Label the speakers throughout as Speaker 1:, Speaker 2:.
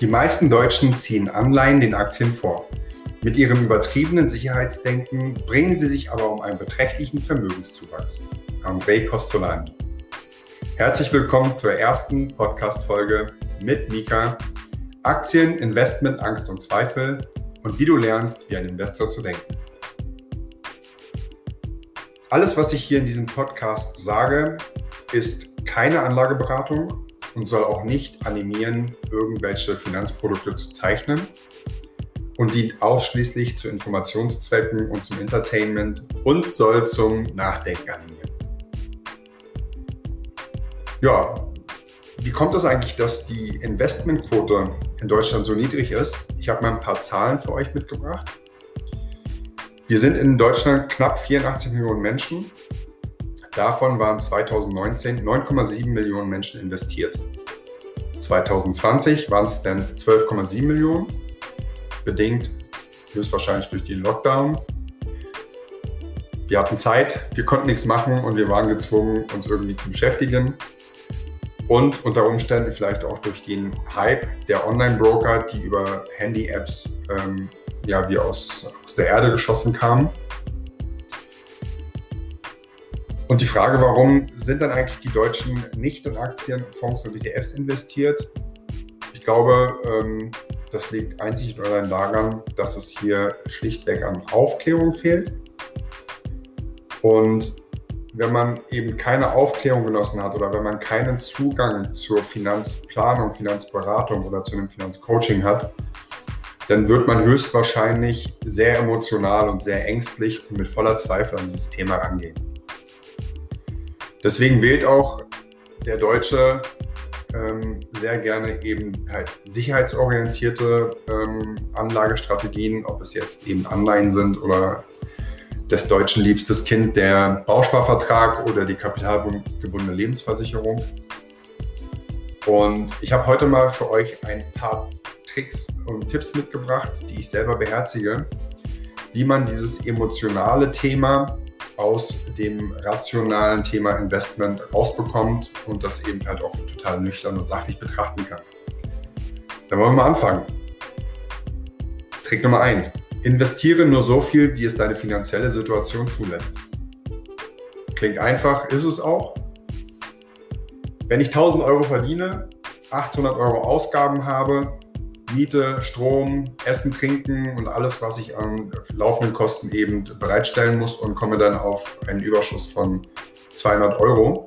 Speaker 1: Die meisten Deutschen ziehen Anleihen den Aktien vor. Mit ihrem übertriebenen Sicherheitsdenken bringen sie sich aber um einen beträchtlichen Vermögenszuwachs. André Costolani. Herzlich willkommen zur ersten Podcast-Folge mit Mika. Aktien, Investment, Angst und Zweifel und wie du lernst, wie ein Investor zu denken. Alles, was ich hier in diesem Podcast sage, ist keine Anlageberatung und soll auch nicht animieren, irgendwelche Finanzprodukte zu zeichnen und dient ausschließlich zu Informationszwecken und zum Entertainment und soll zum Nachdenken animieren. Ja, wie kommt es eigentlich, dass die Investmentquote in Deutschland so niedrig ist? Ich habe mal ein paar Zahlen für euch mitgebracht. Wir sind in Deutschland knapp 84 Millionen Menschen Davon waren 2019 9,7 Millionen Menschen investiert. 2020 waren es dann 12,7 Millionen, bedingt höchstwahrscheinlich durch den Lockdown. Wir hatten Zeit, wir konnten nichts machen und wir waren gezwungen, uns irgendwie zu beschäftigen. Und unter Umständen vielleicht auch durch den Hype der Online-Broker, die über Handy-Apps ähm, ja, wie aus, aus der Erde geschossen kamen. Und die Frage, warum sind dann eigentlich die Deutschen nicht in Aktien, Fonds und ETFs investiert? Ich glaube, ähm, das liegt einzig und allein daran, dass es hier schlichtweg an Aufklärung fehlt. Und wenn man eben keine Aufklärung genossen hat oder wenn man keinen Zugang zur Finanzplanung, Finanzberatung oder zu einem Finanzcoaching hat, dann wird man höchstwahrscheinlich sehr emotional und sehr ängstlich und mit voller Zweifel an dieses Thema rangehen. Deswegen wählt auch der Deutsche ähm, sehr gerne eben halt sicherheitsorientierte ähm, Anlagestrategien, ob es jetzt eben Anleihen sind oder des Deutschen liebstes Kind, der Bausparvertrag oder die kapitalgebundene Lebensversicherung. Und ich habe heute mal für euch ein paar Tricks und Tipps mitgebracht, die ich selber beherzige, wie man dieses emotionale Thema aus dem rationalen Thema Investment rausbekommt und das eben halt auch total nüchtern und sachlich betrachten kann. Dann wollen wir mal anfangen. Trick Nummer 1. Investiere nur so viel, wie es deine finanzielle Situation zulässt. Klingt einfach, ist es auch. Wenn ich 1000 Euro verdiene, 800 Euro Ausgaben habe, Miete, Strom, Essen, Trinken und alles, was ich an laufenden Kosten eben bereitstellen muss und komme dann auf einen Überschuss von 200 Euro.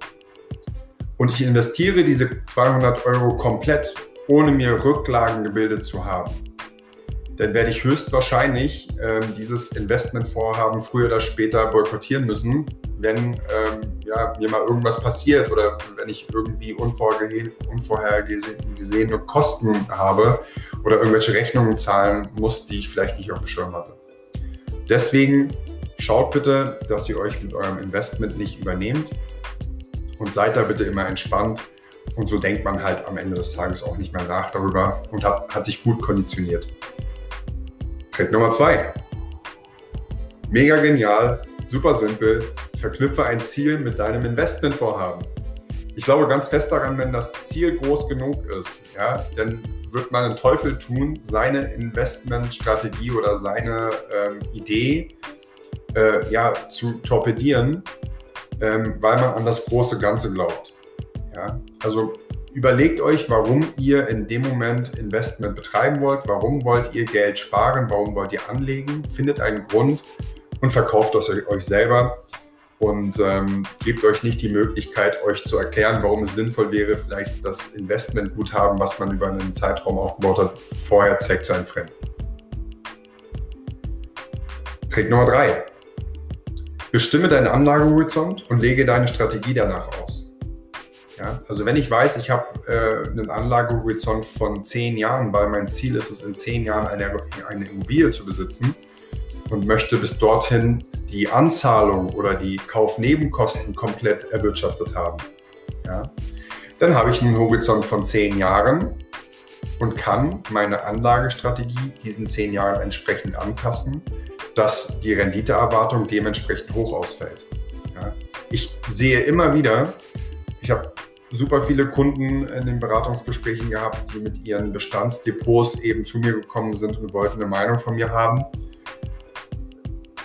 Speaker 1: Und ich investiere diese 200 Euro komplett, ohne mir Rücklagen gebildet zu haben. Dann werde ich höchstwahrscheinlich äh, dieses Investmentvorhaben früher oder später boykottieren müssen, wenn ähm, ja, mir mal irgendwas passiert oder wenn ich irgendwie unvorhergesehene Kosten habe oder irgendwelche Rechnungen zahlen muss, die ich vielleicht nicht auf dem Schirm hatte. Deswegen schaut bitte, dass ihr euch mit eurem Investment nicht übernehmt und seid da bitte immer entspannt. Und so denkt man halt am Ende des Tages auch nicht mehr nach darüber und hat, hat sich gut konditioniert. Trick Nummer zwei. Mega genial, super simpel. Verknüpfe ein Ziel mit deinem Investmentvorhaben. Ich glaube ganz fest daran, wenn das Ziel groß genug ist, ja, dann wird man den Teufel tun, seine Investmentstrategie oder seine ähm, Idee äh, ja, zu torpedieren, ähm, weil man an das große Ganze glaubt. Ja? Also überlegt euch, warum ihr in dem Moment Investment betreiben wollt, warum wollt ihr Geld sparen, warum wollt ihr anlegen, findet einen Grund und verkauft euch selber und ähm, gebt euch nicht die Möglichkeit, euch zu erklären, warum es sinnvoll wäre, vielleicht das Investmentguthaben, was man über einen Zeitraum aufgebaut hat, vorher zeigt zu entfremden. Trick Nummer drei: Bestimme deinen Anlagehorizont und lege deine Strategie danach aus. Ja, also wenn ich weiß, ich habe äh, einen Anlagehorizont von zehn Jahren, weil mein Ziel ist es, in zehn Jahren eine, eine Immobilie zu besitzen, und möchte bis dorthin die Anzahlung oder die Kaufnebenkosten komplett erwirtschaftet haben, ja, dann habe ich einen Horizont von zehn Jahren und kann meine Anlagestrategie diesen zehn Jahren entsprechend anpassen, dass die Renditeerwartung dementsprechend hoch ausfällt. Ja. Ich sehe immer wieder, ich habe super viele Kunden in den Beratungsgesprächen gehabt, die mit ihren Bestandsdepots eben zu mir gekommen sind und wollten eine Meinung von mir haben.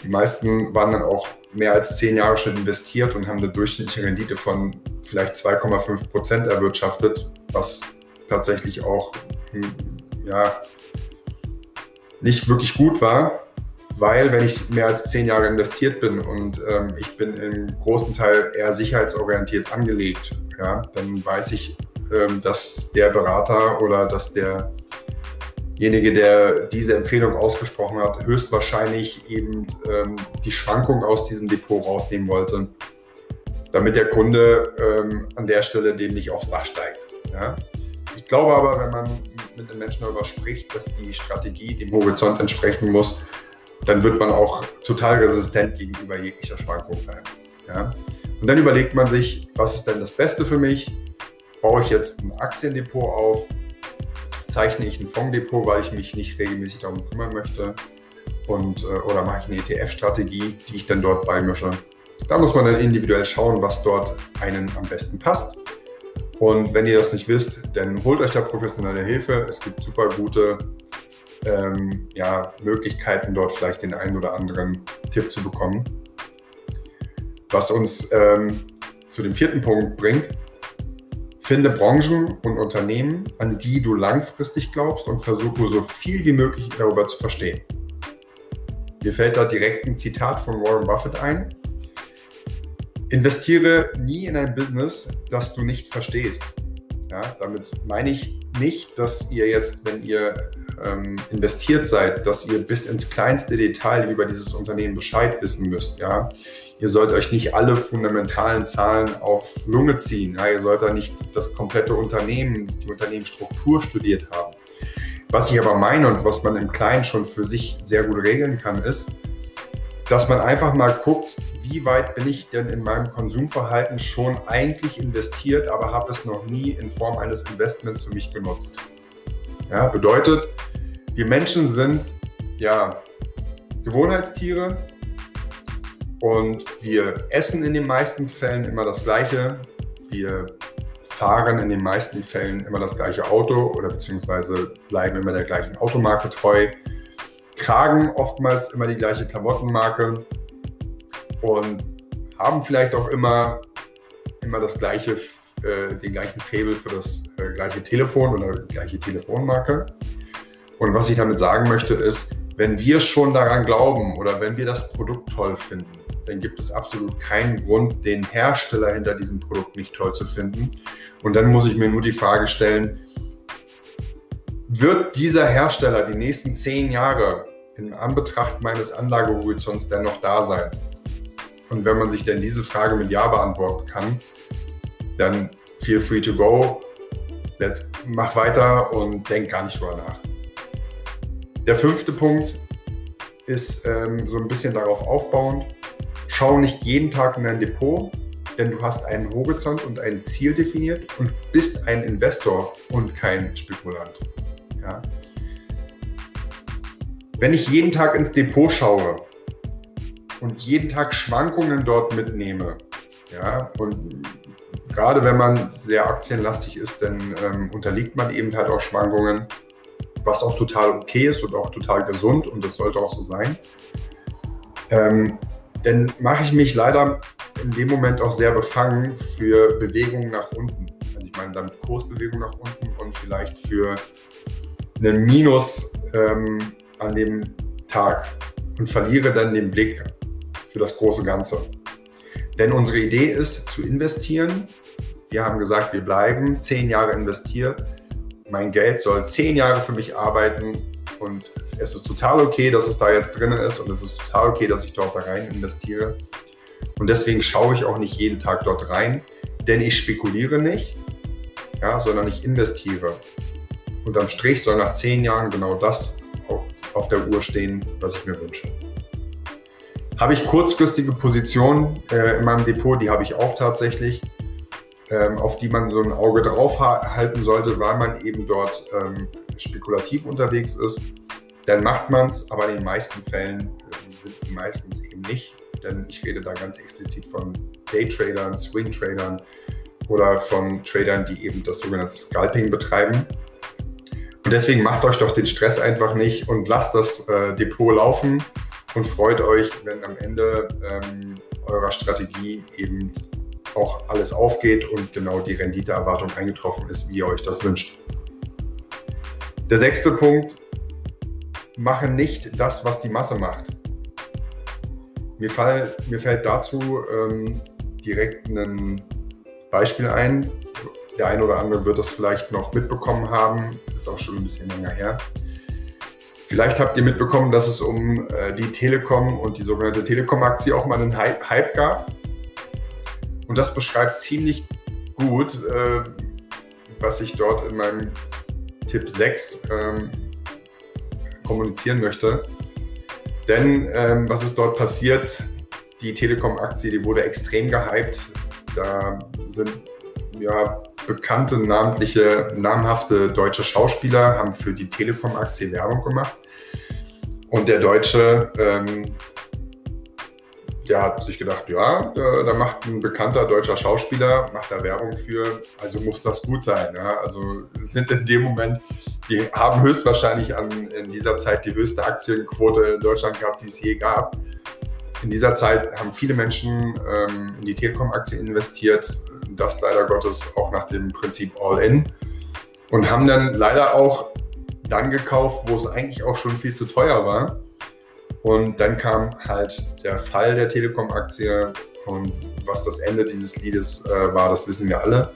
Speaker 1: Die meisten waren dann auch mehr als zehn Jahre schon investiert und haben eine durchschnittliche Rendite von vielleicht 2,5 Prozent erwirtschaftet, was tatsächlich auch hm, ja, nicht wirklich gut war, weil wenn ich mehr als zehn Jahre investiert bin und ähm, ich bin im großen Teil eher sicherheitsorientiert angelegt, ja, dann weiß ich, ähm, dass der Berater oder dass derjenige, der diese Empfehlung ausgesprochen hat, höchstwahrscheinlich eben ähm, die Schwankung aus diesem Depot rausnehmen wollte, damit der Kunde ähm, an der Stelle dem nicht aufs Dach steigt. Ja. Ich glaube aber, wenn man mit den Menschen darüber spricht, dass die Strategie dem Horizont entsprechen muss, dann wird man auch total resistent gegenüber jeglicher Schwankung sein. Ja? Und dann überlegt man sich, was ist denn das Beste für mich? Baue ich jetzt ein Aktiendepot auf? Zeichne ich ein Fonddepot, weil ich mich nicht regelmäßig darum kümmern möchte? Und, äh, oder mache ich eine ETF-Strategie, die ich dann dort beimische? Da muss man dann individuell schauen, was dort einen am besten passt. Und wenn ihr das nicht wisst, dann holt euch da professionelle Hilfe. Es gibt super gute ähm, ja, Möglichkeiten, dort vielleicht den einen oder anderen Tipp zu bekommen. Was uns ähm, zu dem vierten Punkt bringt, finde Branchen und Unternehmen, an die du langfristig glaubst und versuche so viel wie möglich darüber zu verstehen. Mir fällt da direkt ein Zitat von Warren Buffett ein. Investiere nie in ein Business, das du nicht verstehst. Ja, damit meine ich nicht, dass ihr jetzt, wenn ihr ähm, investiert seid, dass ihr bis ins kleinste Detail über dieses Unternehmen Bescheid wissen müsst. Ja? Ihr sollt euch nicht alle fundamentalen Zahlen auf Lunge ziehen. Ja? Ihr sollt da nicht das komplette Unternehmen, die Unternehmensstruktur studiert haben. Was ich aber meine und was man im Kleinen schon für sich sehr gut regeln kann, ist, dass man einfach mal guckt, wie weit bin ich denn in meinem Konsumverhalten schon eigentlich investiert, aber habe es noch nie in Form eines Investments für mich genutzt. Ja, bedeutet, wir Menschen sind ja Gewohnheitstiere und wir essen in den meisten Fällen immer das Gleiche. Wir fahren in den meisten Fällen immer das gleiche Auto oder beziehungsweise bleiben immer der gleichen Automarke treu, tragen oftmals immer die gleiche Klamottenmarke und haben vielleicht auch immer, immer das gleiche, äh, den gleichen Fable für das äh, gleiche Telefon oder die gleiche Telefonmarke. Und was ich damit sagen möchte, ist, wenn wir schon daran glauben oder wenn wir das Produkt toll finden, dann gibt es absolut keinen Grund, den Hersteller hinter diesem Produkt nicht toll zu finden. Und dann muss ich mir nur die Frage stellen, wird dieser Hersteller die nächsten zehn Jahre in Anbetracht meines Anlagehorizonts dennoch da sein? Und wenn man sich denn diese Frage mit Ja beantworten kann, dann feel free to go. Let's, mach weiter und denk gar nicht drüber nach. Der fünfte Punkt ist ähm, so ein bisschen darauf aufbauend. Schau nicht jeden Tag in dein Depot, denn du hast einen Horizont und ein Ziel definiert und bist ein Investor und kein Spekulant. Ja. Wenn ich jeden Tag ins Depot schaue, und jeden Tag Schwankungen dort mitnehme, ja, und gerade wenn man sehr aktienlastig ist, dann ähm, unterliegt man eben halt auch Schwankungen, was auch total okay ist und auch total gesund und das sollte auch so sein. Ähm, dann mache ich mich leider in dem Moment auch sehr befangen für Bewegungen nach unten. Also ich meine dann Kursbewegung nach unten und vielleicht für einen Minus ähm, an dem Tag und verliere dann den Blick für das große Ganze. Denn unsere Idee ist zu investieren. Wir haben gesagt, wir bleiben zehn Jahre investiert. Mein Geld soll zehn Jahre für mich arbeiten und es ist total okay, dass es da jetzt drin ist und es ist total okay, dass ich dort da rein investiere. Und deswegen schaue ich auch nicht jeden Tag dort rein, denn ich spekuliere nicht, ja, sondern ich investiere. Und am Strich soll nach zehn Jahren genau das auf der Uhr stehen, was ich mir wünsche. Habe ich kurzfristige Positionen äh, in meinem Depot, die habe ich auch tatsächlich, ähm, auf die man so ein Auge drauf ha halten sollte, weil man eben dort ähm, spekulativ unterwegs ist. Dann macht man es, aber in den meisten Fällen äh, sind die meistens eben nicht. Denn ich rede da ganz explizit von Daytradern, Swing-Tradern, oder von Tradern, die eben das sogenannte Scalping betreiben. Und deswegen macht euch doch den Stress einfach nicht und lasst das äh, Depot laufen und freut euch, wenn am Ende ähm, eurer Strategie eben auch alles aufgeht und genau die Renditeerwartung eingetroffen ist, wie ihr euch das wünscht. Der sechste Punkt, mache nicht das, was die Masse macht. Mir, fall, mir fällt dazu ähm, direkt ein Beispiel ein. Der eine oder andere wird das vielleicht noch mitbekommen haben, ist auch schon ein bisschen länger her. Vielleicht habt ihr mitbekommen, dass es um äh, die Telekom und die sogenannte Telekom-Aktie auch mal einen Hype, Hype, gab. Und das beschreibt ziemlich gut, äh, was ich dort in meinem Tipp 6 ähm, kommunizieren möchte. Denn ähm, was ist dort passiert? Die Telekom-Aktie, die wurde extrem gehypt. Da sind ja, bekannte, namentliche, namhafte deutsche Schauspieler haben für die Telekom-Aktie Werbung gemacht. Und der Deutsche, ähm, der hat sich gedacht, ja, da, macht ein bekannter deutscher Schauspieler, macht da Werbung für, also muss das gut sein. Ja? Also sind in dem Moment, die haben höchstwahrscheinlich an, in dieser Zeit die höchste Aktienquote in Deutschland gehabt, die es je gab. In dieser Zeit haben viele Menschen ähm, in die Telekom-Aktie investiert, das leider Gottes auch nach dem Prinzip All-In und haben dann leider auch dann gekauft, wo es eigentlich auch schon viel zu teuer war. Und dann kam halt der Fall der Telekom-Aktie und was das Ende dieses Liedes äh, war, das wissen wir alle.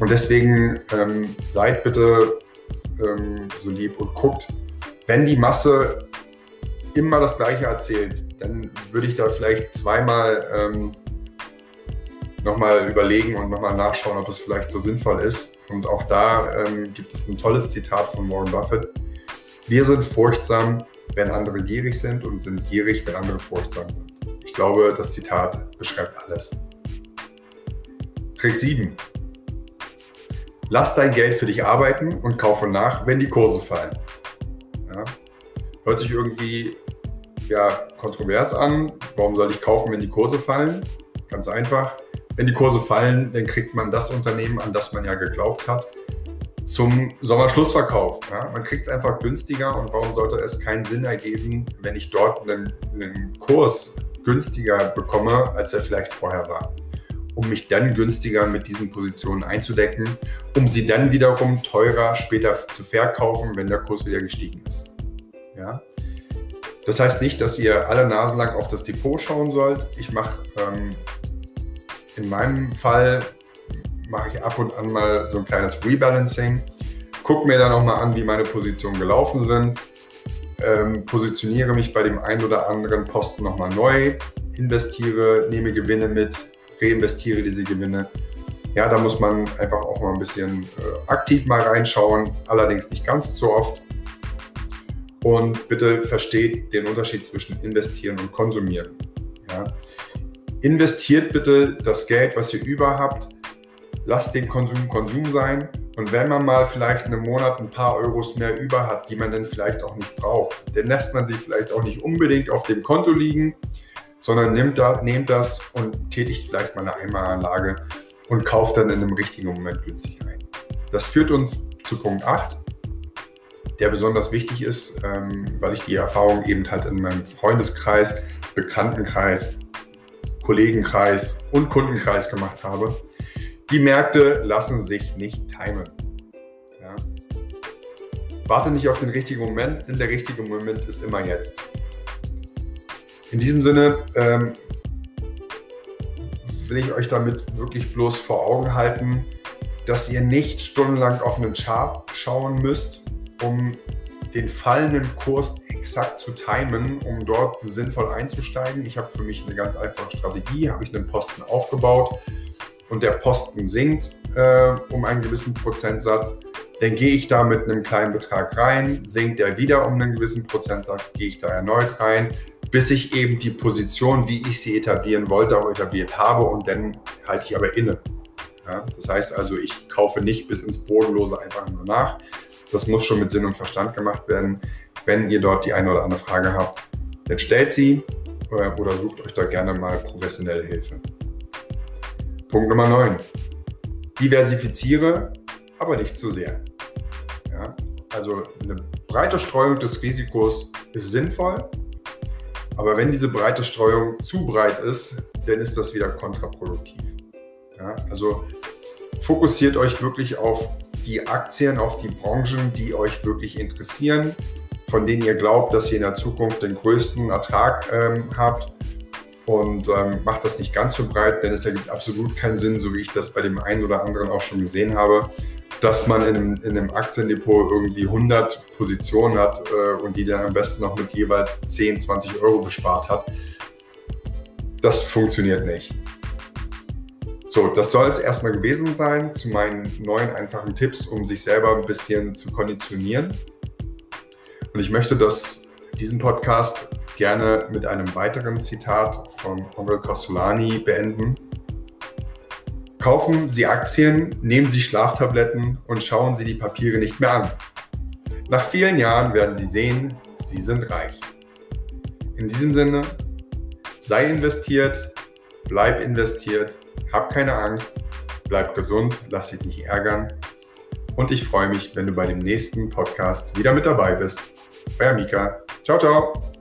Speaker 1: Und deswegen ähm, seid bitte ähm, so lieb und guckt, wenn die Masse immer das Gleiche erzählt, dann würde ich da vielleicht zweimal ähm, nochmal überlegen und nochmal nachschauen, ob es vielleicht so sinnvoll ist. Und auch da ähm, gibt es ein tolles Zitat von Warren Buffett. Wir sind furchtsam, wenn andere gierig sind und sind gierig, wenn andere furchtsam sind. Ich glaube, das Zitat beschreibt alles. Trick 7. Lass dein Geld für dich arbeiten und kaufe nach, wenn die Kurse fallen. Ja. Hört sich irgendwie ja, kontrovers an. Warum soll ich kaufen, wenn die Kurse fallen? Ganz einfach. Wenn die Kurse fallen, dann kriegt man das Unternehmen, an das man ja geglaubt hat, zum Sommerschlussverkauf. Ja? Man kriegt es einfach günstiger und warum sollte es keinen Sinn ergeben, wenn ich dort einen, einen Kurs günstiger bekomme, als er vielleicht vorher war? um mich dann günstiger mit diesen Positionen einzudecken, um sie dann wiederum teurer später zu verkaufen, wenn der Kurs wieder gestiegen ist. Ja? Das heißt nicht, dass ihr alle Nasen lang auf das Depot schauen sollt. Ich mache ähm, in meinem Fall mache ich ab und an mal so ein kleines Rebalancing, gucke mir dann nochmal an, wie meine Positionen gelaufen sind, ähm, positioniere mich bei dem einen oder anderen Posten nochmal neu, investiere, nehme Gewinne mit, reinvestiere diese Gewinne. Ja, da muss man einfach auch mal ein bisschen äh, aktiv mal reinschauen, allerdings nicht ganz so oft. Und bitte versteht den Unterschied zwischen investieren und konsumieren. Ja. Investiert bitte das Geld, was ihr über habt, lasst den Konsum Konsum sein. Und wenn man mal vielleicht in einem Monat ein paar Euros mehr über hat, die man dann vielleicht auch nicht braucht, dann lässt man sie vielleicht auch nicht unbedingt auf dem Konto liegen, sondern nimmt, da, nehmt das und tätigt vielleicht mal eine Einmalanlage und kauft dann in einem richtigen Moment günstig ein. Das führt uns zu Punkt 8 der besonders wichtig ist, ähm, weil ich die Erfahrung eben halt in meinem Freundeskreis, Bekanntenkreis, Kollegenkreis und Kundenkreis gemacht habe. Die Märkte lassen sich nicht timen. Ja. Warte nicht auf den richtigen Moment, denn der richtige Moment ist immer jetzt. In diesem Sinne ähm, will ich euch damit wirklich bloß vor Augen halten, dass ihr nicht stundenlang auf einen Chart schauen müsst, um den fallenden Kurs exakt zu timen, um dort sinnvoll einzusteigen. Ich habe für mich eine ganz einfache Strategie, habe ich einen Posten aufgebaut und der Posten sinkt äh, um einen gewissen Prozentsatz, dann gehe ich da mit einem kleinen Betrag rein, sinkt er wieder um einen gewissen Prozentsatz, gehe ich da erneut rein, bis ich eben die Position, wie ich sie etablieren wollte, auch etabliert habe und dann halte ich aber inne. Ja, das heißt also, ich kaufe nicht bis ins Bodenlose einfach nur nach, das muss schon mit Sinn und Verstand gemacht werden. Wenn ihr dort die eine oder andere Frage habt, dann stellt sie äh, oder sucht euch da gerne mal professionelle Hilfe. Punkt Nummer 9. diversifiziere, aber nicht zu sehr. Ja? Also eine breite Streuung des Risikos ist sinnvoll, aber wenn diese breite Streuung zu breit ist, dann ist das wieder kontraproduktiv. Ja? Also fokussiert euch wirklich auf die Aktien, auf die Branchen, die euch wirklich interessieren, von denen ihr glaubt, dass ihr in der Zukunft den größten Ertrag ähm, habt und ähm, macht das nicht ganz so breit, denn es ergibt absolut keinen Sinn, so wie ich das bei dem einen oder anderen auch schon gesehen habe, dass man in einem, in einem Aktiendepot irgendwie 100 Positionen hat äh, und die dann am besten noch mit jeweils 10, 20 Euro bespart hat. Das funktioniert nicht. So, das soll es erstmal gewesen sein zu meinen neuen einfachen Tipps, um sich selber ein bisschen zu konditionieren. Und ich möchte das, diesen Podcast gerne mit einem weiteren Zitat von Onkel Costolani beenden. Kaufen Sie Aktien, nehmen Sie Schlaftabletten und schauen Sie die Papiere nicht mehr an. Nach vielen Jahren werden Sie sehen, Sie sind reich. In diesem Sinne, sei investiert, bleib investiert, hab keine Angst, bleib gesund, lass dich nicht ärgern. Und ich freue mich, wenn du bei dem nächsten Podcast wieder mit dabei bist. Euer Mika. Ciao, ciao.